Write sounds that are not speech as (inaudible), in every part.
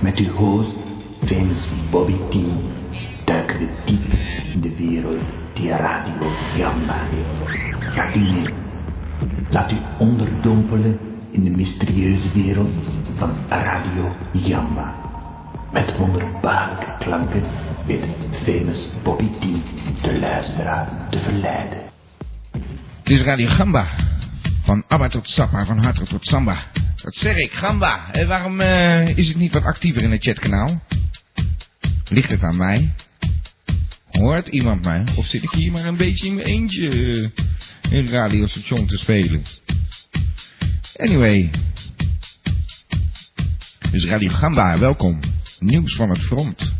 Met uw host, famous Bobby T, duiken we diep in de wereld die Radio Gamba heeft. Ga u mee. Laat u onderdompelen in de mysterieuze wereld van Radio Jamba. Met wonderbaarlijke klanken weet famous Bobby T de luisteraar te verleiden. Het is Radio Gamba. Van Abba tot Sappa, van Hatra tot Samba. Dat zeg ik, Gamba. En waarom eh, is het niet wat actiever in het chatkanaal? Ligt het aan mij? Hoort iemand mij? Of zit ik hier maar een beetje in mijn eentje eh, in radiostation te spelen? Anyway. Dus Radio Gamba, welkom. Nieuws van het front.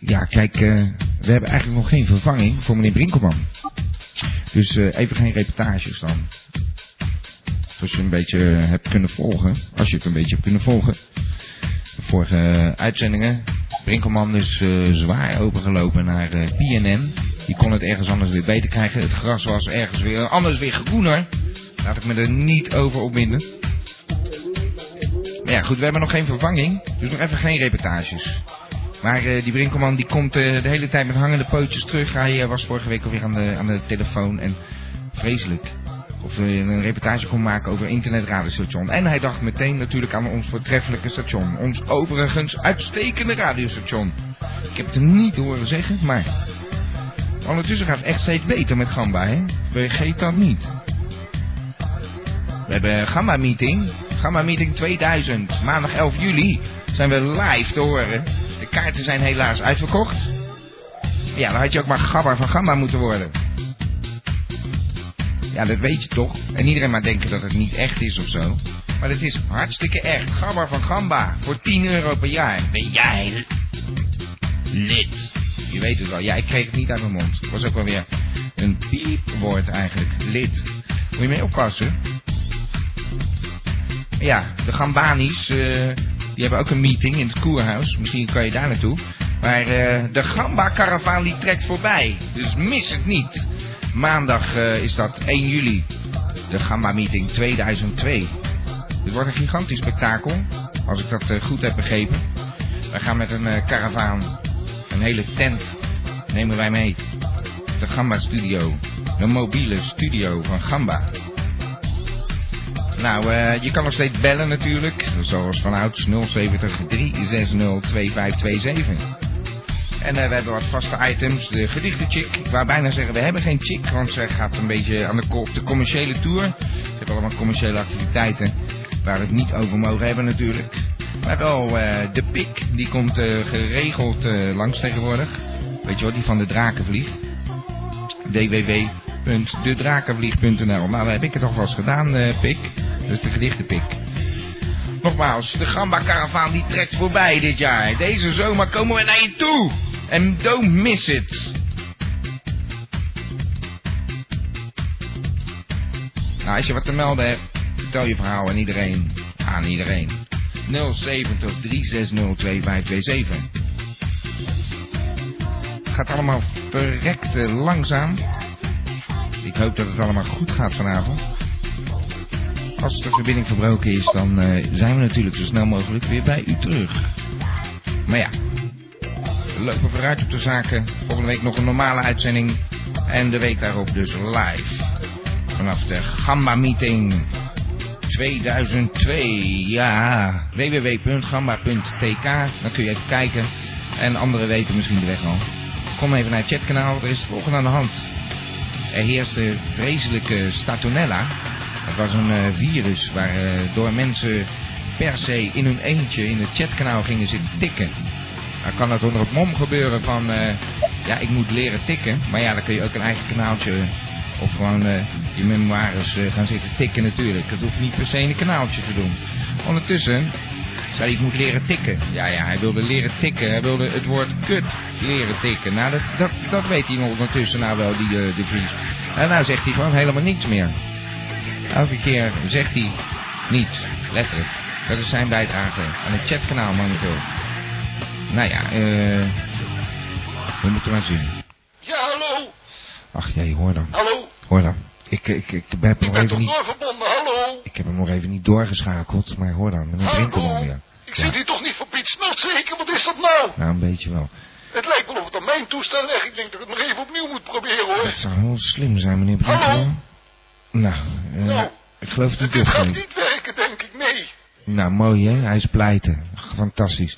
Ja, kijk, eh, we hebben eigenlijk nog geen vervanging voor meneer Brinkelman. Dus eh, even geen reportages dan. Zoals je een beetje hebt kunnen volgen. Als je het een beetje hebt kunnen volgen. De vorige eh, uitzendingen. Brinkelman is eh, zwaar opengelopen naar eh, PNN. Die kon het ergens anders weer beter krijgen. Het gras was ergens weer anders weer groener. Laat ik me er niet over opwinden. Maar ja, goed, we hebben nog geen vervanging. Dus nog even geen reportages. Maar eh, die Brinkelman die komt eh, de hele tijd met hangende pootjes terug. Hij eh, was vorige week alweer aan de, aan de telefoon en vreselijk. Of een reportage kon maken over internetradiostation. En hij dacht meteen natuurlijk aan ons voortreffelijke station. Ons overigens uitstekende radiostation. Ik heb het hem niet horen zeggen, maar... Ondertussen gaat het echt steeds beter met Gamba, hè? Vergeet dat niet. We hebben een Gamba-meeting. Gamba-meeting 2000. Maandag 11 juli zijn we live te horen. De kaarten zijn helaas uitverkocht. Ja, dan had je ook maar Gabber van Gamba moeten worden. Ja, dat weet je toch? En iedereen maar denken dat het niet echt is of zo. Maar het is hartstikke echt. Gabber van Gamba. Voor 10 euro per jaar. Ben jij lid? Je weet het wel. Ja, ik kreeg het niet uit mijn mond. Het was ook wel weer een piepwoord eigenlijk. Lid. Moet je mee oppassen. Ja, de Gambanis, eh, die hebben ook een meeting in het koerhuis. Misschien kan je daar naartoe. Maar eh, de Gamba-karavaan die trekt voorbij. Dus mis het niet. Maandag eh, is dat 1 juli. De Gamba-meeting 2002. Het wordt een gigantisch spektakel. Als ik dat eh, goed heb begrepen. Wij gaan met een eh, karavaan. Een hele tent nemen wij mee. De Gamba-studio. De mobiele studio van Gamba. Nou, je kan nog steeds bellen natuurlijk. Zoals vanouds 070 360 2527. En eh, we hebben wat vaste items. De gedichtenchick. Ik wou bijna zeggen, we hebben geen chick. Want ze gaat een beetje aan de, op de commerciële tour. Ze hebben allemaal commerciële activiteiten. Waar we het niet over mogen hebben natuurlijk. Maar wel eh, de pik. Die komt eh, geregeld langs tegenwoordig. Weet je wat, die van de drakenvlieg. www.dedrakenvlieg.nl Nou, dan heb ik het alvast gedaan, pik. Dus de gedichtenpik. Nogmaals, de Gamba-karavaan die trekt voorbij dit jaar. Deze zomer komen we naar je toe. En don't miss it. Nou, als je wat te melden hebt, vertel je verhaal aan iedereen. Aan iedereen. 070 360 2527. Het gaat allemaal verrekte langzaam. Ik hoop dat het allemaal goed gaat vanavond. Als de verbinding verbroken is, dan eh, zijn we natuurlijk zo snel mogelijk weer bij u terug. Maar ja, lopen vooruit op de zaken. Volgende week nog een normale uitzending. En de week daarop dus live. Vanaf de Gamba Meeting 2002. Ja, www.gamba.tk. Dan kun je even kijken. En anderen weten misschien de weg al. Kom even naar het chatkanaal. Er is het volgende aan de hand. Er heerste vreselijke statonella. Dat was een eh, virus waardoor mensen per se in hun eentje in het chatkanaal gingen zitten tikken. Dan kan dat onder het mom gebeuren van, eh, ja, ik moet leren tikken. Maar ja, dan kun je ook een eigen kanaaltje of gewoon eh, je memoires eh, gaan zitten tikken natuurlijk. Dat hoeft niet per se in een kanaaltje te doen. Ondertussen zei hij, ik moet leren tikken. Ja, ja, hij wilde leren tikken. Hij wilde het woord kut leren tikken. Nou, dat, dat, dat weet hij ondertussen nou wel, die eh, de. En nou zegt hij gewoon helemaal niks meer. Elke keer zegt hij niets, letterlijk. Dat is zijn bijdrage aan het chatkanaal momenteel. Nou ja, eh... we moeten maar zien. Ja, hallo. Ach jee, hoor dan. Hallo. Hoor dan. Ik, ik, ik heb Ik nog ben even niet... doorverbonden, hallo. Ik heb hem nog even niet doorgeschakeld, maar hoor dan, meneer Hallo? Brinkelman weer. Ik zit hier toch niet voor Piet Snot zeker? Wat is dat nou? Nou, een beetje wel. Het lijkt wel of het aan mijn toestel ligt. Ik denk dat ik het nog even opnieuw moet proberen hoor. Dat zou heel slim zijn, meneer Brinkelman. Nou, eh, Nou, ik geloof het niet Dit gaat niet werken, denk ik. Nee. Nou, mooi hè, hij is pleiten. Fantastisch.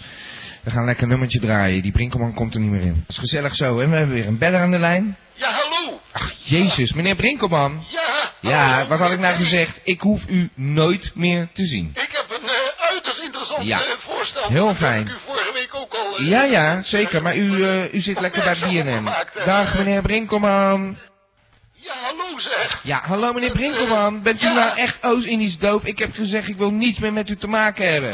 We gaan lekker een nummertje draaien, die Brinkelman komt er niet meer in. Dat is gezellig zo, en we hebben weer een beller aan de lijn. Ja, hallo. Ach, jezus, meneer Brinkelman. Ja. Ja, wat had ik nou gezegd? Ik hoef u nooit meer te zien. Ik heb een eh, uiterst interessant Ja. eh, voorstel. Heel Dat heb fijn. ik u vorige week ook al... eh, Ja, ja, zeker, maar u, u zit lekker bij eh. Dag meneer Brinkelman. Ja, hallo zeg. Ja, hallo meneer Brinkelman. Bent u Ja. nou echt Oost-Indisch doof? Ik heb gezegd, ik wil niets meer met u te maken hebben.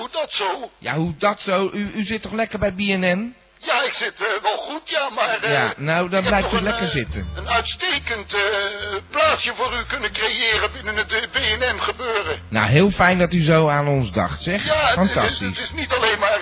Hoe dat zo? Ja, hoe dat zo? U, u zit toch lekker bij BNN? Ja, ik zit eh, wel goed, ja, maar... eh, Ja, nou, dan ik blijft u een, lekker eh, zitten. Een uitstekend plaatsje voor u kunnen creëren binnen het BNN gebeuren. Nou, heel fijn dat u zo aan ons dacht, zeg. Ja, het, het, Fantastisch. het is niet alleen maar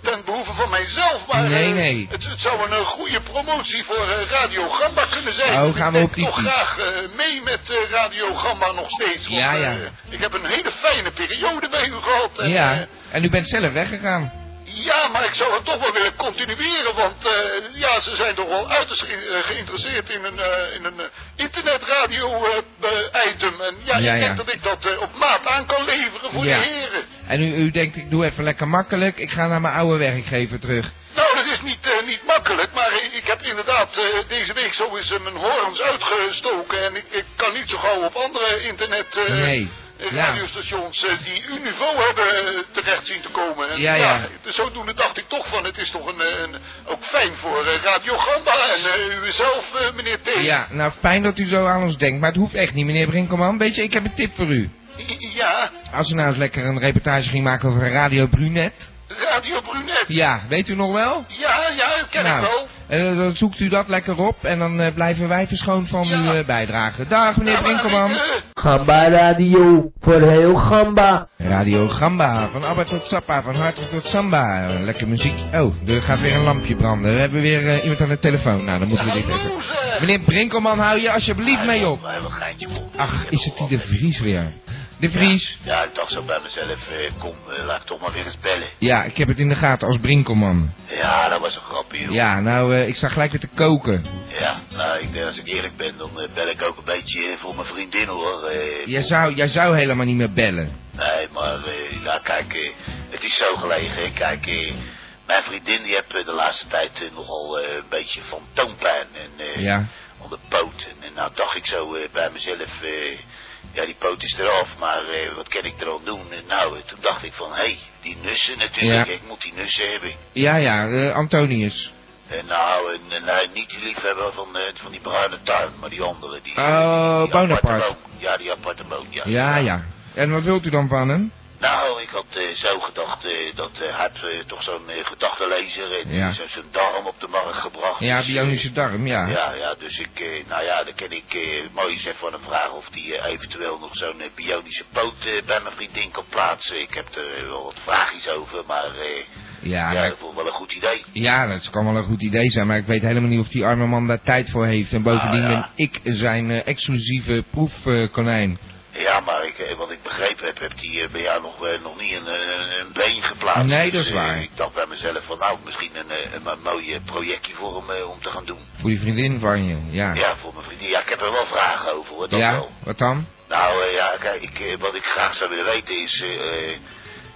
ten behoeve van mijzelf, maar Nee, nee. Het, het zou een goede promotie voor Radio Gamba kunnen zijn. Oh, gaan we ik op die fiets. graag mee met Radio Gamba nog steeds. Want, Ja, ja. ik heb een hele fijne periode bij u gehad. En, Ja, en u bent zelf weggegaan. Ja, maar ik zou het toch wel willen continueren, want eh, ja, ze zijn toch wel uiterst eh, geïnteresseerd in een, eh, in een internetradio-item. en ja, Ja, ik ja. denk dat ik dat op maat aan kan leveren voor Ja. de heren. En u, u denkt, ik doe even lekker makkelijk. Ik ga naar mijn oude werkgever terug. Nou, dat is niet, niet makkelijk, maar ik, ik heb inderdaad deze week zo eens mijn horens uitgestoken. En ik, ik kan niet zo gauw op andere internet Nee. Ja. radiostations eh, die uw niveau hebben eh, terecht zien te komen. En, Ja, ja. dus zodoende dacht ik toch van, het is toch een, eh, een, ook fijn voor Radio Gamba en u zelf, meneer T. Ja, nou fijn dat u zo aan ons denkt. Maar het hoeft echt niet, meneer Brinkelman. Weet je, ik heb een tip voor u. Ja, Als u nou eens lekker een reportage ging maken over Radio Brunet. Radio Brunet. Ja, weet u nog wel? Ja, ja, dat ken nou, ik wel. eh, dan zoekt u dat lekker op en dan eh, blijven wij verschoond van Ja. uw eh, bijdrage. Dag meneer Ja, maar Brinkelman. ik, Gamba Radio, voor heel Gamba. Radio Gamba, van Abba tot Sappa, van Hartog tot Samba. Lekker muziek. Oh, er gaat weer een lampje branden. We hebben weer eh, iemand aan de telefoon. Nou, dan moeten we dit even. Meneer Brinkelman, hou je alsjeblieft mee op. Ach, is het die de Vries weer? De Vries? Ja, ik dacht zo bij mezelf, eh, kom, eh, laat ik toch maar weer eens bellen. Ja, ik heb het in de gaten als Brinkelman. Ja, dat was een grapje, joh. Ja, nou, eh, ik sta gelijk weer te koken. Ja, nou, ik denk als ik eerlijk ben, dan eh, bel ik ook een beetje eh, voor mijn vriendin, hoor. Eh, Jij zou, jij zou helemaal niet meer bellen. Nee, maar, eh, ja, kijk, het is zo gelegen. Kijk, mijn vriendin, die heeft de laatste tijd nogal eh, een beetje van toonpijn en... eh, Ja. de poot. En, en nou dacht ik zo eh, bij mezelf, eh, ja die poot is eraf, maar eh, wat kan ik er aan doen? En nou, eh, toen dacht ik van, hé, hey, die nussen natuurlijk, Ja. ik moet die nussen hebben. Ja, ja, eh, Antonius. En nou, en, nee, niet die liefhebber van, eh, van die bruine tuin, maar die andere. Die, Oh, die Bonaparte. boom. Ja, die aparte boom, ja. Ja, ja. En wat wilt u dan van hem? Nou, ik had eh, zo gedacht eh, dat eh, toch zo'n gedachtenlezer en Ja. zo- zo'n darm op de markt gebracht. Ja, Dus, bionische darm, ja. Ja, ja, dus ik, nou ja, dan kan ik mooi eens even van hem vragen of eh, eventueel nog zo'n bionische poot bij mijn vriendin kan plaatsen. Ik heb er wel wat vraagjes over, maar Ja, ja, dat vond ik wel een goed idee. ja, dat kan wel een goed idee zijn, maar ik weet helemaal niet of die arme man daar tijd voor heeft. En bovendien Ah, ja. ben ik zijn exclusieve proefkonijn. Ja, maar ik, eh, wat ik begrepen heb, heeft hij eh, bij jou nog, eh, nog niet een, een, een been geplaatst. Nee, Dus, dat is eh, waar. ik dacht bij mezelf van, nou, misschien een, een, een mooi projectje voor hem om te gaan doen. Voor die vriendin van je, ja. Ja, voor mijn vriendin. Ja, ik heb er wel vragen over, hoor, dat Ja, wel. wat dan? Nou ja, kijk, ik, wat ik graag zou willen weten is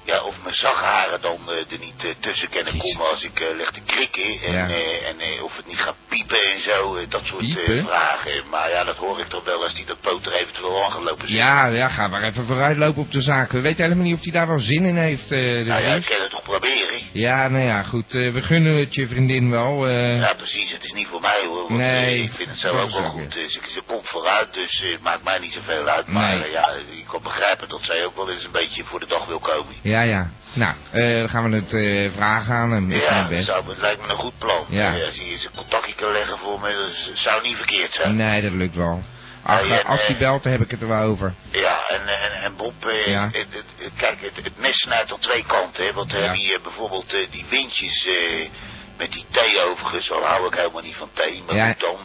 ja, of mijn zagharen dan eh, er niet eh, tussen kunnen komen als ik eh, leg te krikken. En, Ja. en of het niet gaat piepen en zo, dat soort vragen. Maar ja, dat hoor ik toch wel als die dat poter eventueel aan gaat lopen zitten. Ja, ja, ga maar even vooruitlopen op de zaak. We weten helemaal niet of hij daar wel zin in heeft, Nou ja, ik kan het toch proberen. Ja, nou ja, goed. we gunnen het je vriendin wel. Ja, precies. Het is niet voor mij hoor. Want, Nee, ik vind het zo dat ook wel goed. ze, ze komt vooruit, dus het maakt mij niet zoveel uit. Maar Nee. ja, je kan begrijpen dat zij ook wel eens een beetje voor de dag wil komen. Ja, ja. Nou, eh, dan gaan we het eh, vragen aan hem. Ik Ja, het best. zou, lijkt me een goed plan. Ja. Eh, Als eens een contactje kan leggen voor me, dat zou niet verkeerd zijn. Nee, dat lukt wel. Ach, ja, als die belt, dan heb ik het er wel over. Ja, en, en, en Bob, eh, Ja. het, het, kijk, het, het mes snijdt aan twee kanten. Hè, want we Ja. hebben hier bijvoorbeeld die windjes met die thee overigens. Al hou ik helemaal niet van thee. Maar Ja. dan,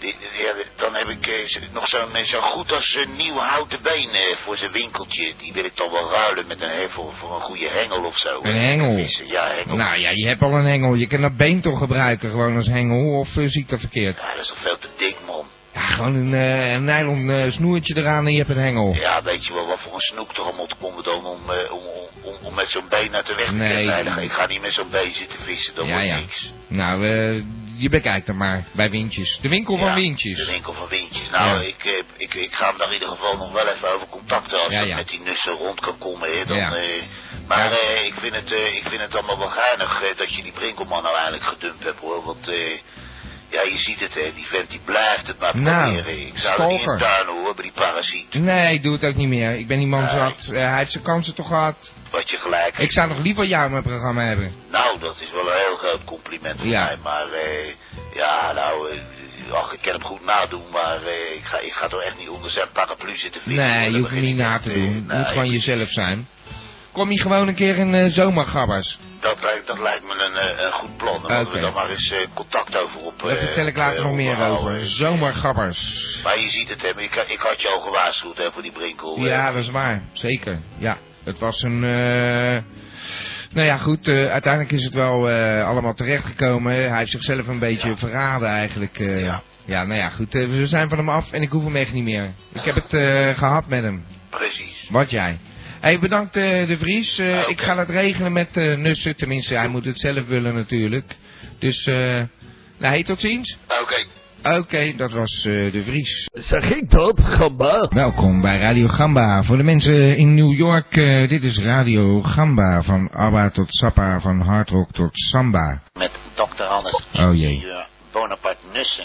ja, dan heb ik eh, nog zo'n eh, zo goed als een nieuw houten been eh, voor zijn winkeltje. Die wil ik dan wel ruilen met een, eh, voor, een goede hengel of zo. Een hengel? Ja, hengel. Nou ja, je hebt al een hengel. Je kan dat been toch gebruiken gewoon als hengel? Of eh, zie ik dat verkeerd? Ja, dat is toch veel te dik, man. Ja, gewoon een, eh, een nylon eh, snoertje eraan en je hebt een hengel. Ja, weet je wel wat voor een snoek er allemaal te komen dan om, eh, om, om, om, met zo'n been uit de weg te Nee. krijgen. Ik ga niet met zo'n been zitten vissen, dat Ja, wordt ja. niks. Nou, eh, je bekijkt er maar bij Windjes. De winkel van Ja, Windjes. De winkel van Windjes. Nou, Ja. ik, eh, ik, ik ga hem daar in ieder geval nog wel even over contacten als Ja, met die nussen rond kan komen. Hè, dan, eh, maar eh, ik, vind het, eh, ik vind het allemaal wel geinig dat je die Brinkelman nou eigenlijk gedumpt hebt hoor. Want eh, ja, je ziet het hè, die vent die blijft het maar Nou, proberen. ik zou er niet in tuinen hoor, bij die parasiet. Nee, ik doe het ook niet meer. Ik ben die man Nee. zat. Eh, hij heeft zijn kansen toch gehad. Wat je gelijk Ik zou nog liever jou in mijn programma hebben. Nou, dat is wel een heel groot compliment voor Ja. mij. Maar eh, ja, nou, eh, ach, ik kan hem goed nadoen, maar eh, ik, ga, ik ga toch echt niet onder zijn paraplu zitten hoor. Nee, je hoeft hem niet na te doen. Nee, moet gewoon jezelf zijn. Kom je gewoon een keer in eh, zomergabbers. dat, lijkt, dat lijkt me een, eh, een goed plan. Dan Oké. we dan maar eens eh, contact over op. Daar vertel ik later nog meer over. Zomergabbers. Maar je ziet het, hè, ik, ik had je al gewaarschuwd hè, voor die brinkel. Ja, dat is waar. Zeker. Ja, het was een... Nou ja, goed. uiteindelijk is het wel eh, allemaal terechtgekomen. Hij heeft zichzelf een beetje Ja. verraden eigenlijk. Ja. ja, nou ja, goed. we zijn van hem af en ik hoef hem echt niet meer. Ik heb het eh, gehad met hem. Precies. Wat jij. Hey, bedankt eh, de Vries. Eh, Oké. Ik ga dat regelen met eh Nussen. Tenminste, hij moet het zelf willen natuurlijk. Dus, eh nou, hey, tot ziens. Oké. Oké, dat was eh, de Vries. Zeg ik dat, Gamba? Welkom bij Radio Gamba. Voor de mensen in New York, eh, dit is Radio Gamba. Van ABBA tot Sappa, van hardrock tot samba. Met dokter Hannes. Oh, jee. Bonaparte Nussen.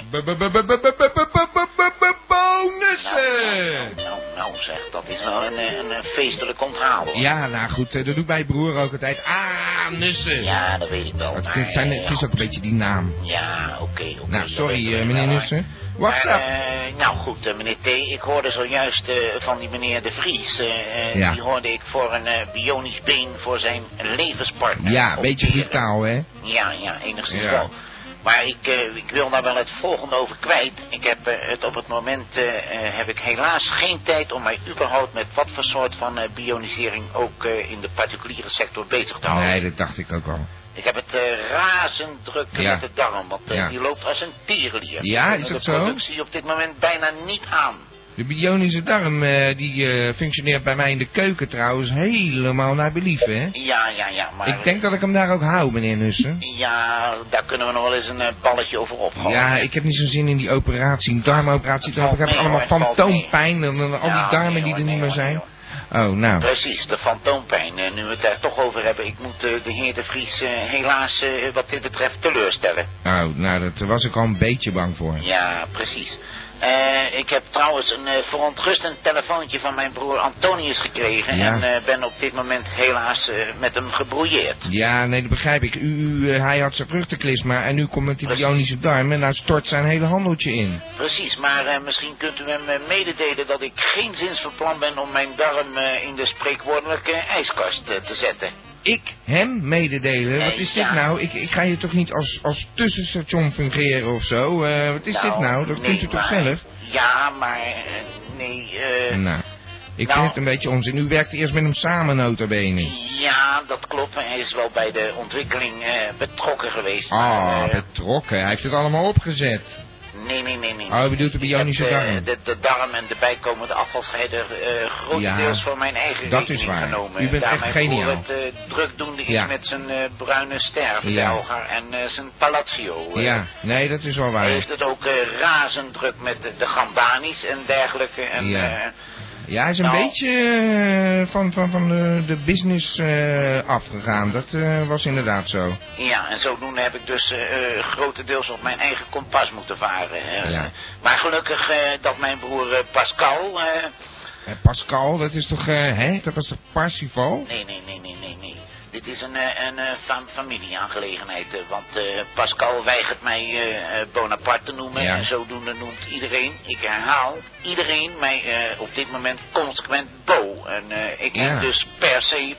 Bonussen! Nou, nou zeg, dat is wel een, eh, een, eh, feestelijk onthaal hoor. Ja, nou goed, eh, dat doet mijn broer ook altijd. Ah, Nussen! Ja, dat weet ik wel. Het, zijn, het is ook een beetje die naam. Ja, oké. Nou, sorry meneer. Nussen. What's Maar, up? nou goed, meneer T, ik hoorde zojuist van die meneer De Vries. Ja. Die hoorde ik voor een bionisch been voor zijn levenspartner. Ja, een beetje brutaal, hè? Ja, ja, enigszins Ja. wel. Maar ik, eh, ik wil daar wel het volgende over kwijt. Ik heb eh, het op het moment eh, heb ik helaas geen tijd om mij überhaupt met wat voor soort van bionisering ook in de particuliere sector bezig te houden. Nee, dat dacht ik ook al. Ik heb het razend druk Ja. met de darm, want Ja. die loopt als een tierenlier. Ja, is dat de zo? productie op dit moment bijna niet aan. De bionische darm, eh, die eh, functioneert bij mij in de keuken trouwens helemaal naar believen, hè? Ja, ja, ja, maar... Ik denk dat ik hem daar ook hou, meneer Nussen. Ja, daar kunnen we nog wel eens een eh, balletje over opgooien. Ja, ik heb niet zo'n zin in die operatie, een darmoperatie. Ik heb mee, allemaal fantoompijn en dan al Ja, die darmen nee, die er niet meer zijn. hoor. Oh, nou. Precies, de fantoompijn. Eh, nu we het daar toch over hebben, ik moet de heer De Vries helaas wat dit betreft teleurstellen. Oh, nou, daar was ik al een beetje bang voor. Ja, precies. Eh, ik heb trouwens een eh, verontrustend telefoontje van mijn broer Antonius gekregen. Ja. En eh, ben op dit moment helaas met hem gebrouilleerd. Ja, nee, dat begrijp ik. U, u, hij had zijn vruchtenklisma en nu komt met die bionische darm en nou stort zijn hele handeltje in. Precies, maar misschien kunt u hem mededelen dat ik geen zins van plan ben om mijn darm in de spreekwoordelijke ijskast te zetten. Ik hem mededelen? Wat is dit ja. nou? Ik, ik ga hier toch niet als, als tussenstation fungeren of zo? Eh, wat is dit nou? Dat nee, kunt u toch zelf? Ja, maar eh, nee, eh... Nou, ik nou- vind het een beetje onzin. U werkt eerst met hem samen, nota Ja, dat klopt. Hij is wel bij de ontwikkeling betrokken geweest. Ah, eh, betrokken. Hij heeft het allemaal opgezet. Nee, nee, nee, nee. Oh, u bedoelt de Ik bionische heb, eh, darm? De, de darm en de bijkomende afvalscheider eh grotendeels Ja, voor mijn eigen dat rekening is waar. genomen. U bent Daar echt geniaal. het eh, drukdoende is Ja. met zijn eh, bruine ster, Ja. En zijn Palazzo. Ja, nee, dat is wel Hij waar. heeft het ook razend druk met de, de Gambanis en dergelijke. En, Ja. Ja, hij is een Nou. beetje eh, van, van, van de, de business eh, afgegaan. Dat eh, was inderdaad zo. Ja, en zodoende heb ik dus grotendeels op mijn eigen kompas moeten varen. Ja. Maar gelukkig dat mijn broer Pascal... Pascal, dat is toch, hè? Dat was toch Parsifal? nee, nee, nee, nee, nee, nee. Dit is een, eh, een eh, fam- familieaangelegenheid. eh, want eh, Pascal weigert mij eh, eh, Bonaparte te noemen. Ja. En zodoende noemt iedereen, ik herhaal, iedereen mij eh, op dit moment consequent Bo. En eh, ik Ja. heb dus per se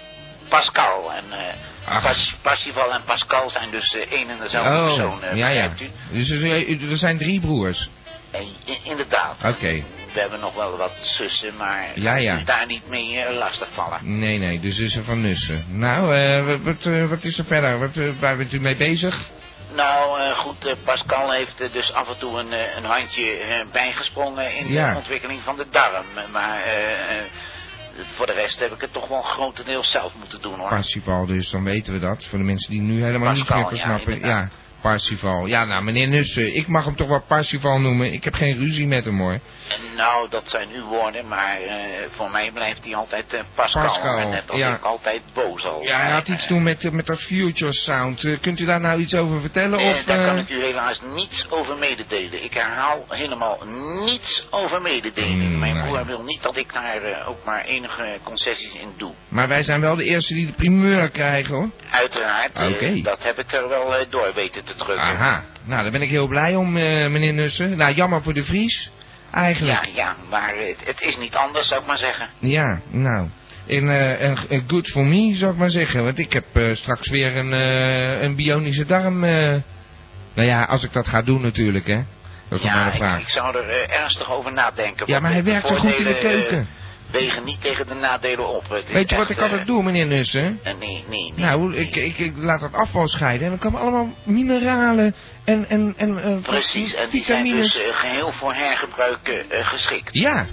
Pascal. En eh. Pas, Parsifal en Pascal zijn dus eh, één en dezelfde Oh, persoon. eh, ja, ja. u? Dus er, zijn drie broers. Eh, inderdaad. Oké. We hebben nog wel wat zussen, maar Ja, daar niet mee eh, lastigvallen. Nee, nee, de zussen van Nussen. Nou, eh, wat, eh, wat is er verder? Wat, waar bent u mee bezig? Nou, goed, Pascal heeft dus af en toe een, een handje bijgesprongen in Ja. de ontwikkeling van de darm. Maar voor de rest heb ik het toch wel grotendeels zelf moeten doen hoor. Parsifal dus, dan weten we dat. Voor de mensen die nu helemaal Pascal, niet meer versnappen. ja. Parsifal. Ja, nou, meneer Nussen, ik mag hem toch wel Parsifal noemen. Ik heb geen ruzie met hem, hoor. Nou, dat zijn uw woorden, maar eh, voor mij blijft hij altijd eh, Pascal. Pascal, en net als ja. ik altijd boos al. Ja, hij had iets doen met, eh, met dat Future Sound. Kunt u daar nou iets over vertellen? of, daar kan ik u helaas niets over mededelen. Ik herhaal helemaal niets over mededelen. Hmm, Mijn nou broer ja. wil niet dat ik daar ook maar enige concessies in doe. Maar wij zijn wel de eerste die de primeur krijgen, hoor. Uiteraard, dat heb ik er wel door weten te drukken. Aha. Nou, daar ben ik heel blij om, eh, meneer Nussen. Nou, jammer voor de Vries. Eigenlijk. Ja, ja, maar het, het is niet anders, zou ik maar zeggen. Ja, nou. En, eh, en, good for me, zou ik maar zeggen. Want ik heb eh, straks weer een, een bionische darm. nou ja, als ik dat ga doen natuurlijk, hè. Dat is nog maar Ja, een ik, vraag. ik zou er ernstig over nadenken. Ja, maar hij de werkt zo goed in de keuken. Wegen niet tegen de nadelen op. Het Weet je wat ik altijd eh, doe, meneer Nussen? eh, nee, nee, nee. Nou, ik, ik, ik laat dat afval scheiden en dan komen allemaal mineralen en, en, en eh, Precies, en die zijn dus eh, geheel voor hergebruik geschikt. Ja,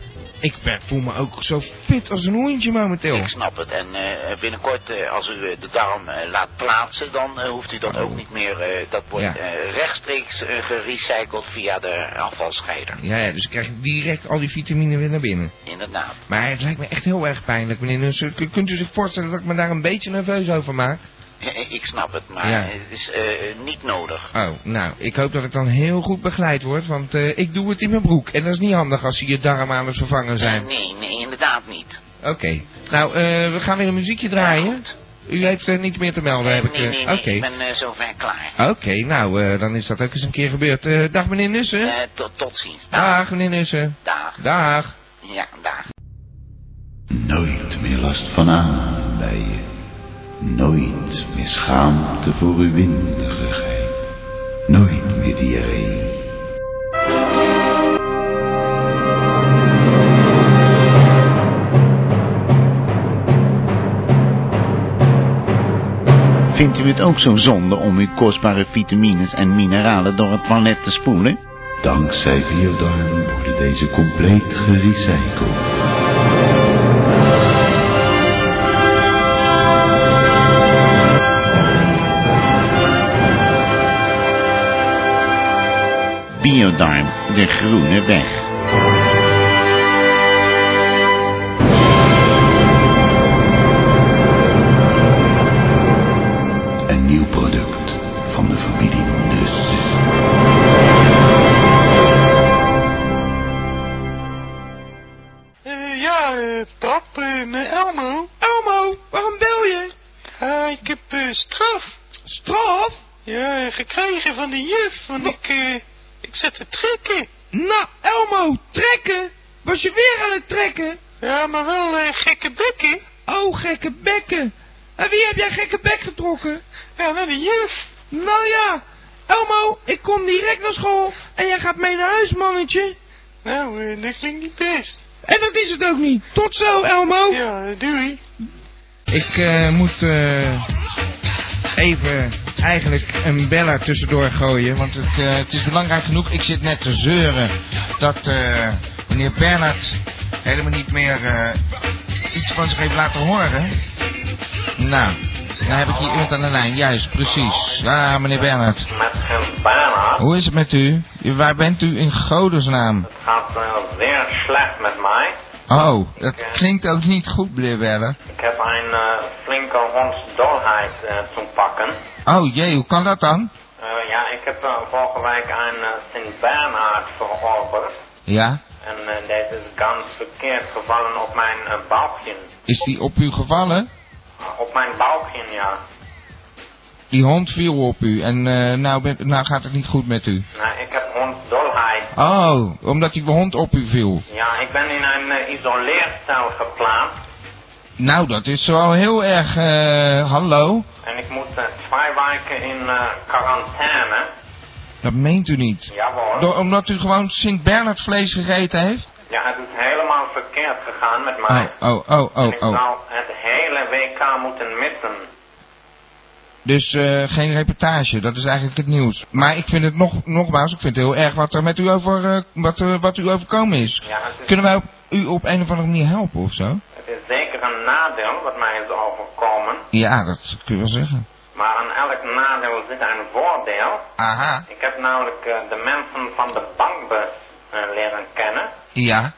ik ben, voel me ook zo fit als een hondje momenteel. Ik snap het. En eh, binnenkort, eh, als u eh, de darm laat plaatsen, dan hoeft u dat Oh. ook niet meer. dat wordt Ja. rechtstreeks gerecycled via de afvalscheider. Ja, ja, dus ik krijg direct al die vitamine weer naar binnen. Inderdaad. Maar het lijkt me echt heel erg pijnlijk, meneer Nussen. Kunt u zich voorstellen dat ik me daar een beetje nerveus over maak? (laughs) ik snap het, maar Ja. het is eh, niet nodig. Oh, nou, ik hoop dat ik dan heel goed begeleid word, want eh, ik doe het in mijn broek. En dat is niet handig als ze je darm aan het vervangen zijn. Nee, nee, inderdaad niet. Oké, nou, eh, we gaan weer een muziekje draaien. Ja. U heeft eh, niet meer te melden, Eh, heb ik... nee, nee, nee, Oké, ik ben zover klaar. oké, nou, eh, dan is dat ook eens een keer gebeurd. Dag meneer Nussen. Eh, tot, tot ziens. Dag. Dag meneer Nussen. Dag. Dag. Ja, dag. Nooit meer last van aanbijen. Nooit meer schaamte voor uw winderigheid. Nooit meer diarree. Vindt u het ook zo zonde om uw kostbare vitamines en mineralen door het toilet te spoelen? Dankzij Biodarm worden deze compleet gerecycled. Biodarm, de groene weg. Een nieuw product van de familie Nus. Eh, ja, eh, pap, eh, met Elmo. Elmo, waarom bel je? Ah, ik heb eh, straf. Straf? Ja, eh, gekregen van de juf, want ik, eh, ik zet te trekken. Nou, Elmo, trekken? Was je weer aan het trekken? Ja, maar wel eh, gekke bekken. Oh, gekke bekken. En wie heb jij gekke bek getrokken? Ja, naar de juf. Nou ja, Elmo, ik kom direct naar school en jij gaat mee naar huis, mannetje. Nou, eh, dat klinkt niet best. En dat is het ook niet. Tot zo, Elmo. Ja, eh, doei. Ik moet eh, even eigenlijk een beller tussendoor gooien. Want het, eh, het is belangrijk genoeg. Ik zit net te zeuren dat eh, meneer Bernard helemaal niet meer eh, iets van zich heeft laten horen. Nou, dan heb ik hier iemand aan de lijn. Juist, precies. Ja, meneer Bernard. Met Bernhard. Hoe is het met u? Waar bent u in godesnaam? Het gaat zeer slecht met mij. Oh, dat klinkt ook niet goed, meneer. Ik heb een eh, flinke hondsdolheid eh, te pakken. Oh jee, hoe kan dat dan? Eh, ja, ik heb uh, vorige week een uh, Sint Bernhard veroverd. Ja? En deze is ganz verkeerd gevallen op mijn uh, bauchje. Is die op u gevallen? op mijn bauchje, ja. Die hond viel op u en uh, nou, bent, nou gaat het niet goed met u. Nou, ik heb hondsdolheid. Oh, omdat die hond op u viel. Ja, ik ben in een uh, isoleercel geplaatst. Nou, dat is wel heel erg, uh, hallo. En ik moet twee weken in quarantaine. Dat meent u niet. Jawel. Door, omdat u gewoon Sint-Bernard vlees gegeten heeft? Ja, het is helemaal verkeerd gegaan met mij. Oh, oh, oh, En oh, ik oh. zou het hele WK moeten missen. Dus eh, geen reportage, dat is eigenlijk het nieuws. Maar ik vind het nog, nogmaals, ik vind het heel erg wat er met u over, eh, wat, eh, wat u overkomen is. Ja, het is, Kunnen wij op, u op een of andere manier helpen of zo? het is zeker een nadeel wat mij is overkomen. Ja, dat kun je wel zeggen. Maar aan elk nadeel zit een voordeel. Aha. Ik heb namelijk de mensen van de bankbus leren kennen. Ja,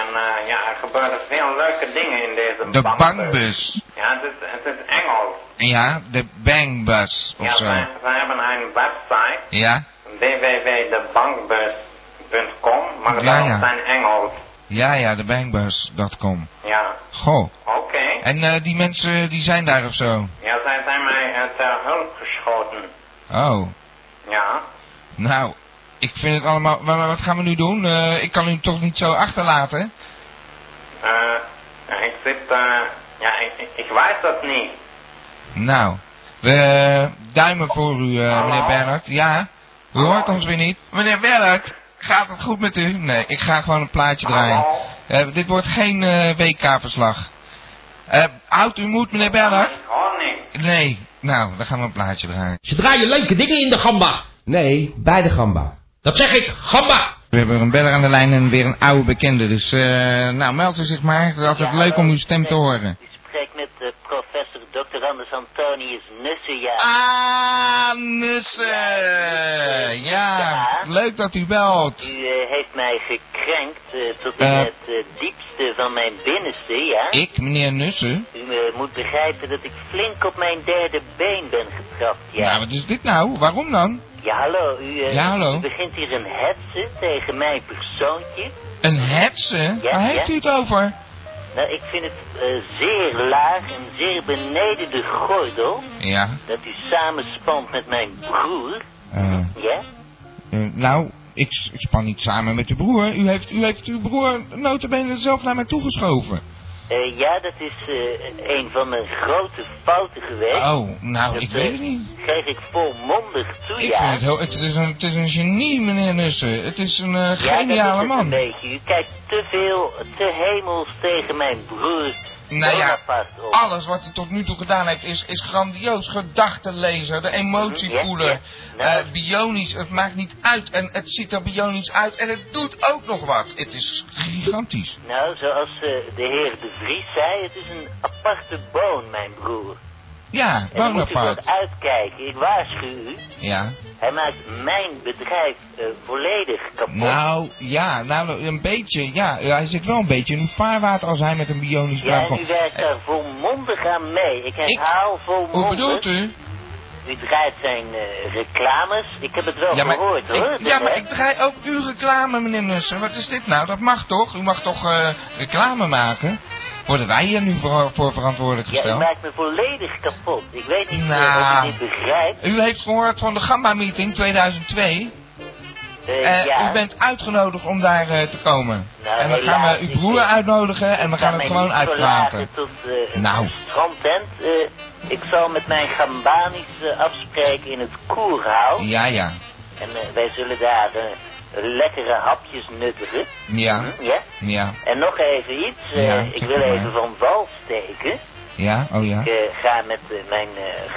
En eh, ja, er gebeuren veel leuke dingen in deze de bankbus. Ja, het is, het is Engels. Ja, de bangbus of Ja, zo. zij, zij hebben een website, Ja, www.debankbus.com, maar Ja, dat ja. zijn Engels. ja, ja, de bangbus.com. Ja, Goh. oké. En eh, die mensen, die zijn daar of zo? Ja, zij zijn mij eh, ter hulp geschoten. Oh. Ja. Nou, ik vind het allemaal... Maar, maar wat gaan we nu doen? Eh, ik kan u toch niet zo achterlaten? Eh, ja, ik zit, eh, ja, ik, ik, ik weet dat niet. Nou, we duimen voor u, meneer Bernhard. Ja, u hoort ons weer niet. Meneer Bernhard, gaat het goed met u? Nee, ik ga gewoon een plaatje draaien. Eh, dit wordt geen eh, WK-verslag. Eh houdt u moed, meneer Bernhard? Niet. Nee. Nou, dan gaan we een plaatje draaien. Ze draaien leuke dingen in de gamba. Nee, bij de gamba. Dat zeg ik, gamba. We hebben een beller aan de lijn en weer een oude bekende. Dus, eh, nou, meld u zich maar. Het is altijd Ja, leuk om uw stem te horen. U spreekt met eh, professor Dr. Anders Antonius Nussen, ja. Ah, Nussen! Ja, leuk dat u belt. U eh, heeft mij gekrenkt tot in het diepste van mijn binnenste, ja. Ik, meneer Nussen? U moet begrijpen dat ik flink op mijn derde been ben getrapt, ja. Nou, wat is dit nou? Waarom dan? Ja, hallo, u, eh, Ja, hallo. u begint hier een hetsen tegen mijn persoontje. Een hetsen? Ja, Waar heeft u het over? Nou, ik vind het eh, zeer laag en zeer beneden de gordel Ja, dat u samenspant met mijn broer, eh, ja. nou, ik span niet samen met uw broer. U heeft, u heeft uw broer notabene zelf naar mij toegeschoven. Eh, ja, dat is eh, een van mijn grote fouten geweest. Oh, nou, Dat, ik eh, weet het niet. Geef ik volmondig toe, Ik ja. vind het het is een, het is een genie, meneer Nussen. Het is een eh, ja, dat is geniale het man. een beetje. U kijkt te veel, te hemels tegen mijn broer Nou ja, alles wat hij tot nu toe gedaan heeft is, is grandioos. Gedachten lezen, de emotie Ja, voelen, eh, bionisch, het maakt niet uit en het ziet er bionisch uit en het doet ook nog wat. Het is gigantisch. Nou, zoals eh, de heer De Vries zei, het is een aparte boon, mijn broer. Ja, daar moet Bonaparte. voor uitkijken. Ik waarschuw u. Ja. Hij maakt mijn bedrijf eh, volledig kapot. Nou, ja, nou, een beetje, ja. Hij zit wel een beetje in vaarwater als hij met een bionisch ja, en u werkt daar volmondig aan mee. Ik herhaal volmondig. Hoe bedoelt u? U draait zijn eh, reclames. Ik heb het wel Ja, maar, gehoord hoor. ik, ja, maar ik draai ook uw reclame, meneer Nussen. Wat is dit nou? Dat mag toch? U mag toch eh, reclame maken? Worden wij hier nu voor, voor verantwoordelijk Ja, u gesteld? maakt me volledig kapot. Ik weet niet Nou. eh, of u dit begrijpt. U heeft gehoord van de Gamba-meeting 2002. Eh, Eh, ja. U bent uitgenodigd om daar eh, te komen. Nou, en dan gaan we uw ik- broer uitnodigen en we Ik gaan het gewoon uitpraten. tot eh, Nou. strandtent. Eh, ik zal met mijn Gambanis eh, afspreken in het Koerhaal. Ja, ja. En wij zullen daar lekkere hapjes nuttigen. Ja, Hm, ja? ja, En nog even iets. eh, ik wil maar. even van wal steken. ja, oh ja, Ik eh, ga met eh, mijn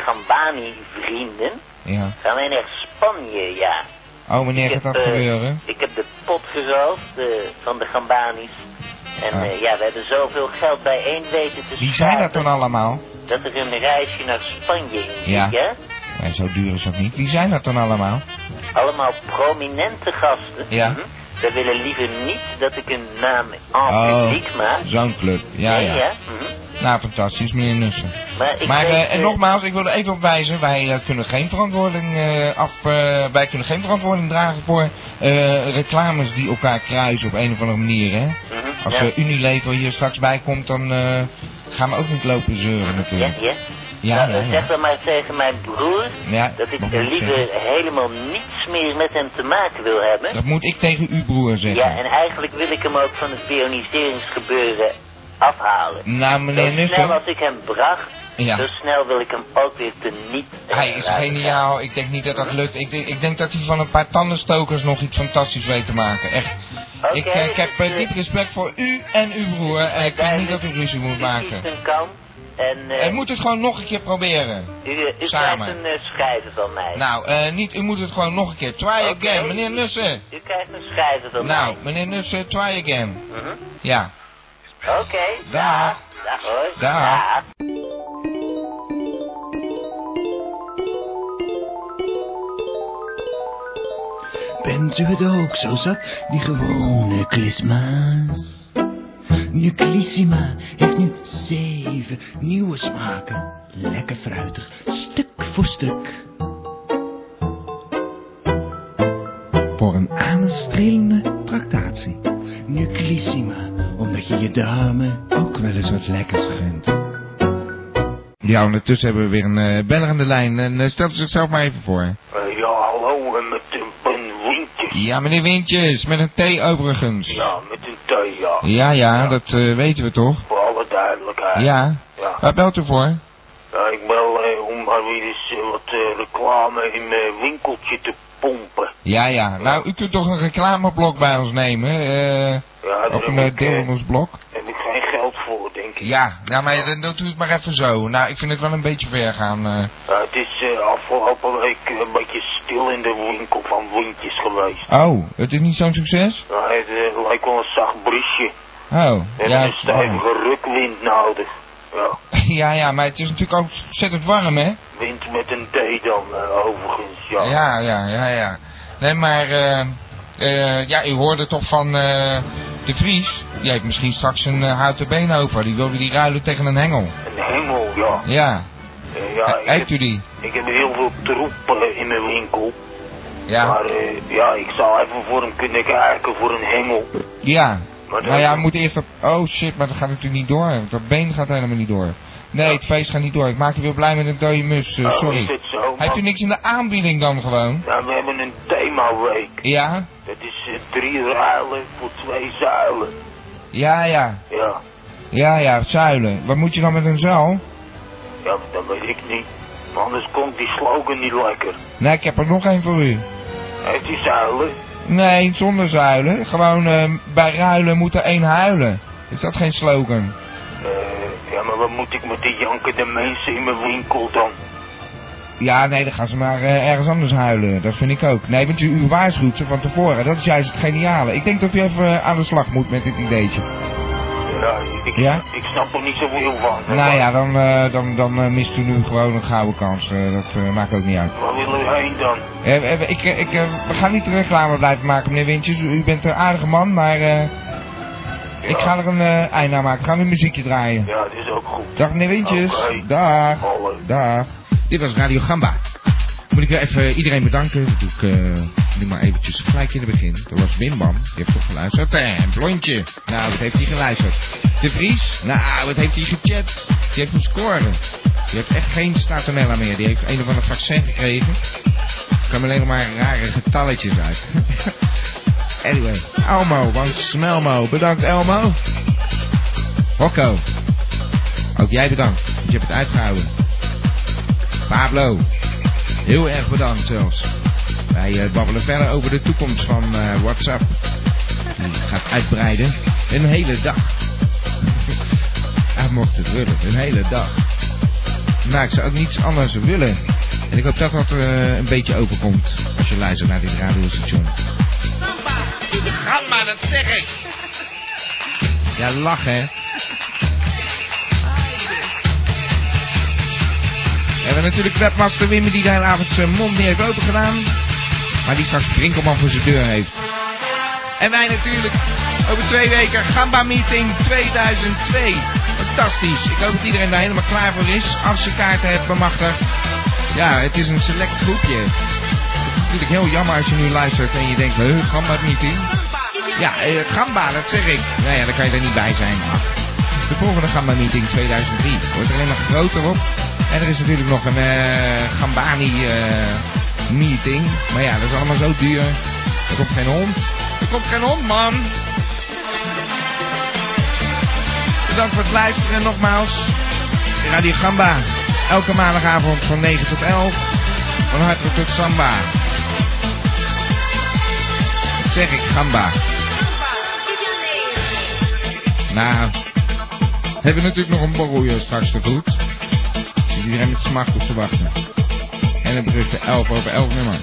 Gambani-vrienden. ja. Gaan wij naar Spanje, ja. Oh, wanneer Ik gaat heb, dat gebeuren? Ik heb de pot geroofd van de Gambanis. En Ah. ja, we hebben zoveel geld bijeen weten te Wie zijn dat dan allemaal? Dat er een reisje naar Spanje in Ja. ja? Ja, zo duur is dat niet. Wie zijn dat dan allemaal? Allemaal prominente gasten. Ja. Ze willen liever niet dat ik een naam en Oh, publiek maak. zo'n club. Ja, Nee, ja. Hm? Nou, fantastisch, meneer Nussen. Maar, ik Maar, weet, eh, en eh, nogmaals, ik wil er even op wijzen, wij eh, kunnen geen verantwoording af, wij kunnen geen verantwoording dragen voor reclames die elkaar kruisen op een of andere manier, hè. mhm, Als ja. Unilever hier straks bij komt, dan gaan we ook niet lopen zeuren ja, natuurlijk. ja. Ja, ja, ja. Zeg dan maar tegen mijn broer Ja, dat ik liever helemaal niets meer met hem te maken wil hebben. Dat moet ik tegen uw broer zeggen. Ja, en eigenlijk wil ik hem ook van het pianiseringsgebeuren afhalen. Nou, meneer Zo snel als ik hem bracht, Ja. zo snel wil ik hem ook weer teniet. eh, Hij is geniaal. Ik denk niet dat dat lukt. Ik, denk- ik denk dat hij van een paar tandenstokers nog iets fantastisch weet te maken. Echt. Ik, eh, ik heb dus, eh, eh, diep respect voor u en uw broer. En ik vind niet dat u ruzie moet maken. een kant en eh, En moet het gewoon nog een keer proberen. u, u samen. krijgt een eh, schijven van mij. Nou, eh, niet, u moet het gewoon nog een keer. Try again, meneer Nussen. U krijgt een schijven van Nou, mij. meneer Nussen, try again. Mhm. Ja. Oké, Dag. Dag hoor. Dag. Bent u het ook zo zat, die gewone klisma's? Nuclissima heeft nu zeven nieuwe smaken. Lekker fruitig, stuk voor stuk. Voor een aanstrelende tractatie. Nuclissima, omdat je je dame ook wel eens wat lekkers gunt. Ja, ondertussen hebben we weer een eh beller aan de lijn. En eh, stelt u zichzelf maar even voor. Eh, ja, hallo, en met een Ben Wintjes. Ja, meneer Wintjes, met een T overigens. Ja, met een ja. Ja, dat eh, weten we toch? Voor alle duidelijkheid. Ja. Ja. Waar belt u voor? Ja, ik bel eh, om maar weer eens eh, wat eh, reclame in mijn winkeltje te pompen. Ja, ja. Nou, u kunt toch een reclameblok bij ons nemen? eh Ja, of een heb eh, ik, deel eh, van ons blok? heb ik geen geld ik. Ja, nou, maar dan doet u het maar even zo. Nou, ik vind het wel een beetje ver gaan. eh. Ja, het is eh, afgelopen week eh, een beetje stil in de winkel van Windjes geweest. Oh, het is niet zo'n succes? Nou, het eh, lijkt wel een zacht briesje. Oh, hebben ja. een stevige rukwind nodig. Ja, (laughs) Ja, ja, maar het is natuurlijk ook ontzettend warm, hè? wind met een D dan, eh, overigens, ja. Ja, ja, ja, ja. Nee, maar, eh, eh, ja, u hoorde toch van eh, de Vries? Die heeft misschien straks een eh, houten been over. Die wilde die ruilen tegen een hengel. Een hengel, ja. Ja, Eh, ja, He- heeft heb, u die? ik heb heel veel troep eh, in mijn winkel. Ja, Maar eh, ja, ik zou even voor hem kunnen kijken voor een hengel. ja. Maar Nou ja, we moeten eerst op... Oh shit, maar dat gaat natuurlijk niet door. Dat been gaat helemaal niet door. Nee, het feest gaat niet door. Ik maak je weer blij met een dode mus, eh, Oh, is sorry. zo? Heeft u niks in de aanbieding dan gewoon? Ja, we hebben een themaweek. Ja? Dat is eh, drie ruilen voor twee zuilen. Ja, ja. Ja, Ja, ja, zuilen. Wat moet je dan met een zuil? ja, dat weet ik niet. Anders komt die slogan niet lekker. Nee, ik heb er nog één voor u. Heeft die zuilen? Nee, zonder zuilen. Gewoon eh, bij ruilen moet er één huilen. Is dat geen slogan? Ja, maar wat moet ik met die jankende mensen in mijn winkel dan? Ja, nee, dan gaan ze maar eh, ergens anders huilen. Dat vind ik ook. Nee, want u, u waarschuwt ze van tevoren. Dat is juist het geniale. Ik denk dat u even eh, aan de slag moet met dit ideetje. Ja, ik, Ja? ik snap er niet zoveel van. Nou ja, dan, eh, dan, dan mist u nu gewoon een gouden kans. Dat maakt ook niet uit. Waar willen we heen dan? Ik, ik, we gaan niet reclame blijven maken, meneer Wintjes. U bent een aardige man, maar ik ga er een eh, eind aan maken. Gaan we een muziekje draaien. Ja, dat is ook goed. Dag meneer Wintjes. Oké. Dag. Hallo. Dag. Dit was Radio Gamba. Moet ik weer even iedereen bedanken. Dat doe ik eh, nu maar eventjes gelijk in het begin. Dat was Wim Bam. Die heeft toch geluisterd. Eh, En Blondje. Nou, wat heeft hij geluisterd? De Vries. Nou, wat heeft hij gechat? Die heeft een score. Die heeft echt geen statonella meer. Die heeft een of ander vaccin gekregen. Er kwamen alleen nog maar rare getalletjes uit. (laughs) anyway. Elmo van Smelmo. Bedankt Elmo. Rocco. Ook jij bedankt. Je hebt het uitgehouden. Pablo. Heel erg bedankt zelfs. Wij eh, babbelen verder over de toekomst van eh, WhatsApp. Die gaat uitbreiden. Een hele dag. (laughs) Hij mocht het willen. Een hele dag. Nou, ik zou ook niets anders willen. En ik hoop dat dat eh, een beetje overkomt. Als je luistert naar dit radiostation. Gamba, dat zeg ik. Ja, lach hè. We hebben natuurlijk webmaster Wim die de hele avond zijn mond niet heeft open gedaan. Maar die straks Brinkelman voor zijn deur heeft. En wij natuurlijk over twee weken Gamba Meeting 2002. Fantastisch. Ik hoop dat iedereen daar helemaal klaar voor is. Als je kaarten hebt bemachtigd. Ja, het is een select groepje. Natuurlijk heel jammer als je nu luistert en je denkt, huh, Gamba Meeting? Ja, eh, Gamba, dat zeg ik. Nou ja, dan kan je er niet bij zijn. De volgende Gamba Meeting 2003 wordt er alleen maar groter op. En er is natuurlijk nog een eh, Gambani eh, meeting. Maar ja, dat is allemaal zo duur. Er komt geen hond. Er komt geen hond, man. bedankt voor het luisteren nogmaals. Radio Gamba. Elke maandagavond van 9 tot 11. Van harte tot Samba. Zeg ik, Gamba? Nou, hebben natuurlijk nog een borrelje straks te goed. Zit iedereen met smacht op te wachten. En een beruchte 11 over 11 nummer.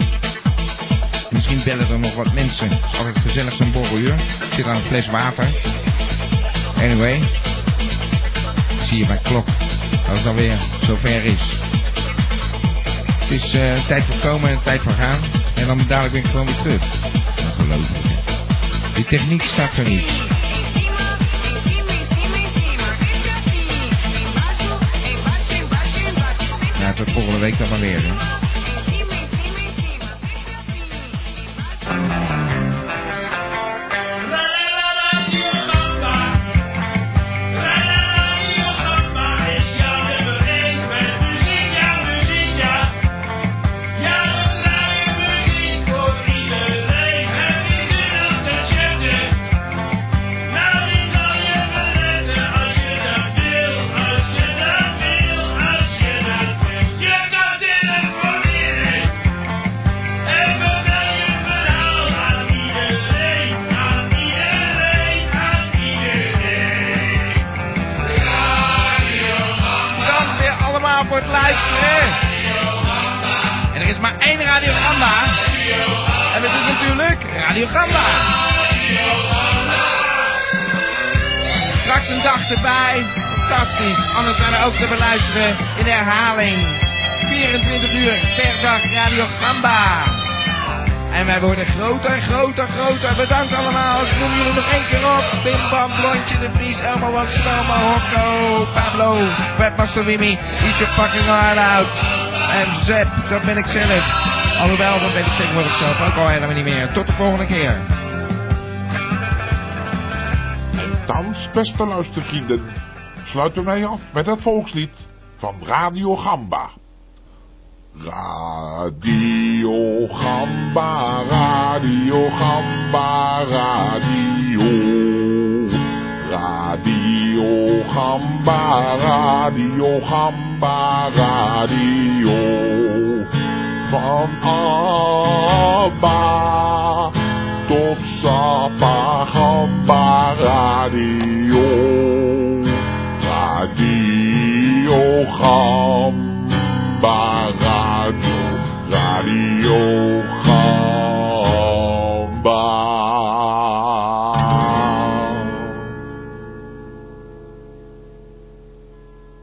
Misschien bellen er nog wat mensen. Het is altijd gezellig zo'n. Ik zit aan een fles water. Anyway. Zie je mijn klok. Dat het alweer zover is. Het is uh, tijd voor komen en tijd voor gaan. En dan dadelijk ben ik gewoon weer terug. Die techniek staat er niet. Nou, tot volgende week dan maar weer. Hè. Elma Wat, Stelma, Hokko, Pablo, Webmaster Wimmy, Eat your fucking heart out. En Zep, dat ben ik zelf. Alhoewel, dat ben ik tegenwoordig zelf ook al helemaal niet meer. Tot de volgende keer. Thans, beste luistervrienden, sluiten wij af met het volkslied van Radio Gamba. Radio Gamba, Radio Gamba, Radio. Radio Gamba, Radio Gamba, Radio. Van Abba tot Sapa Gamba, Radio. Radio Gamba. Radio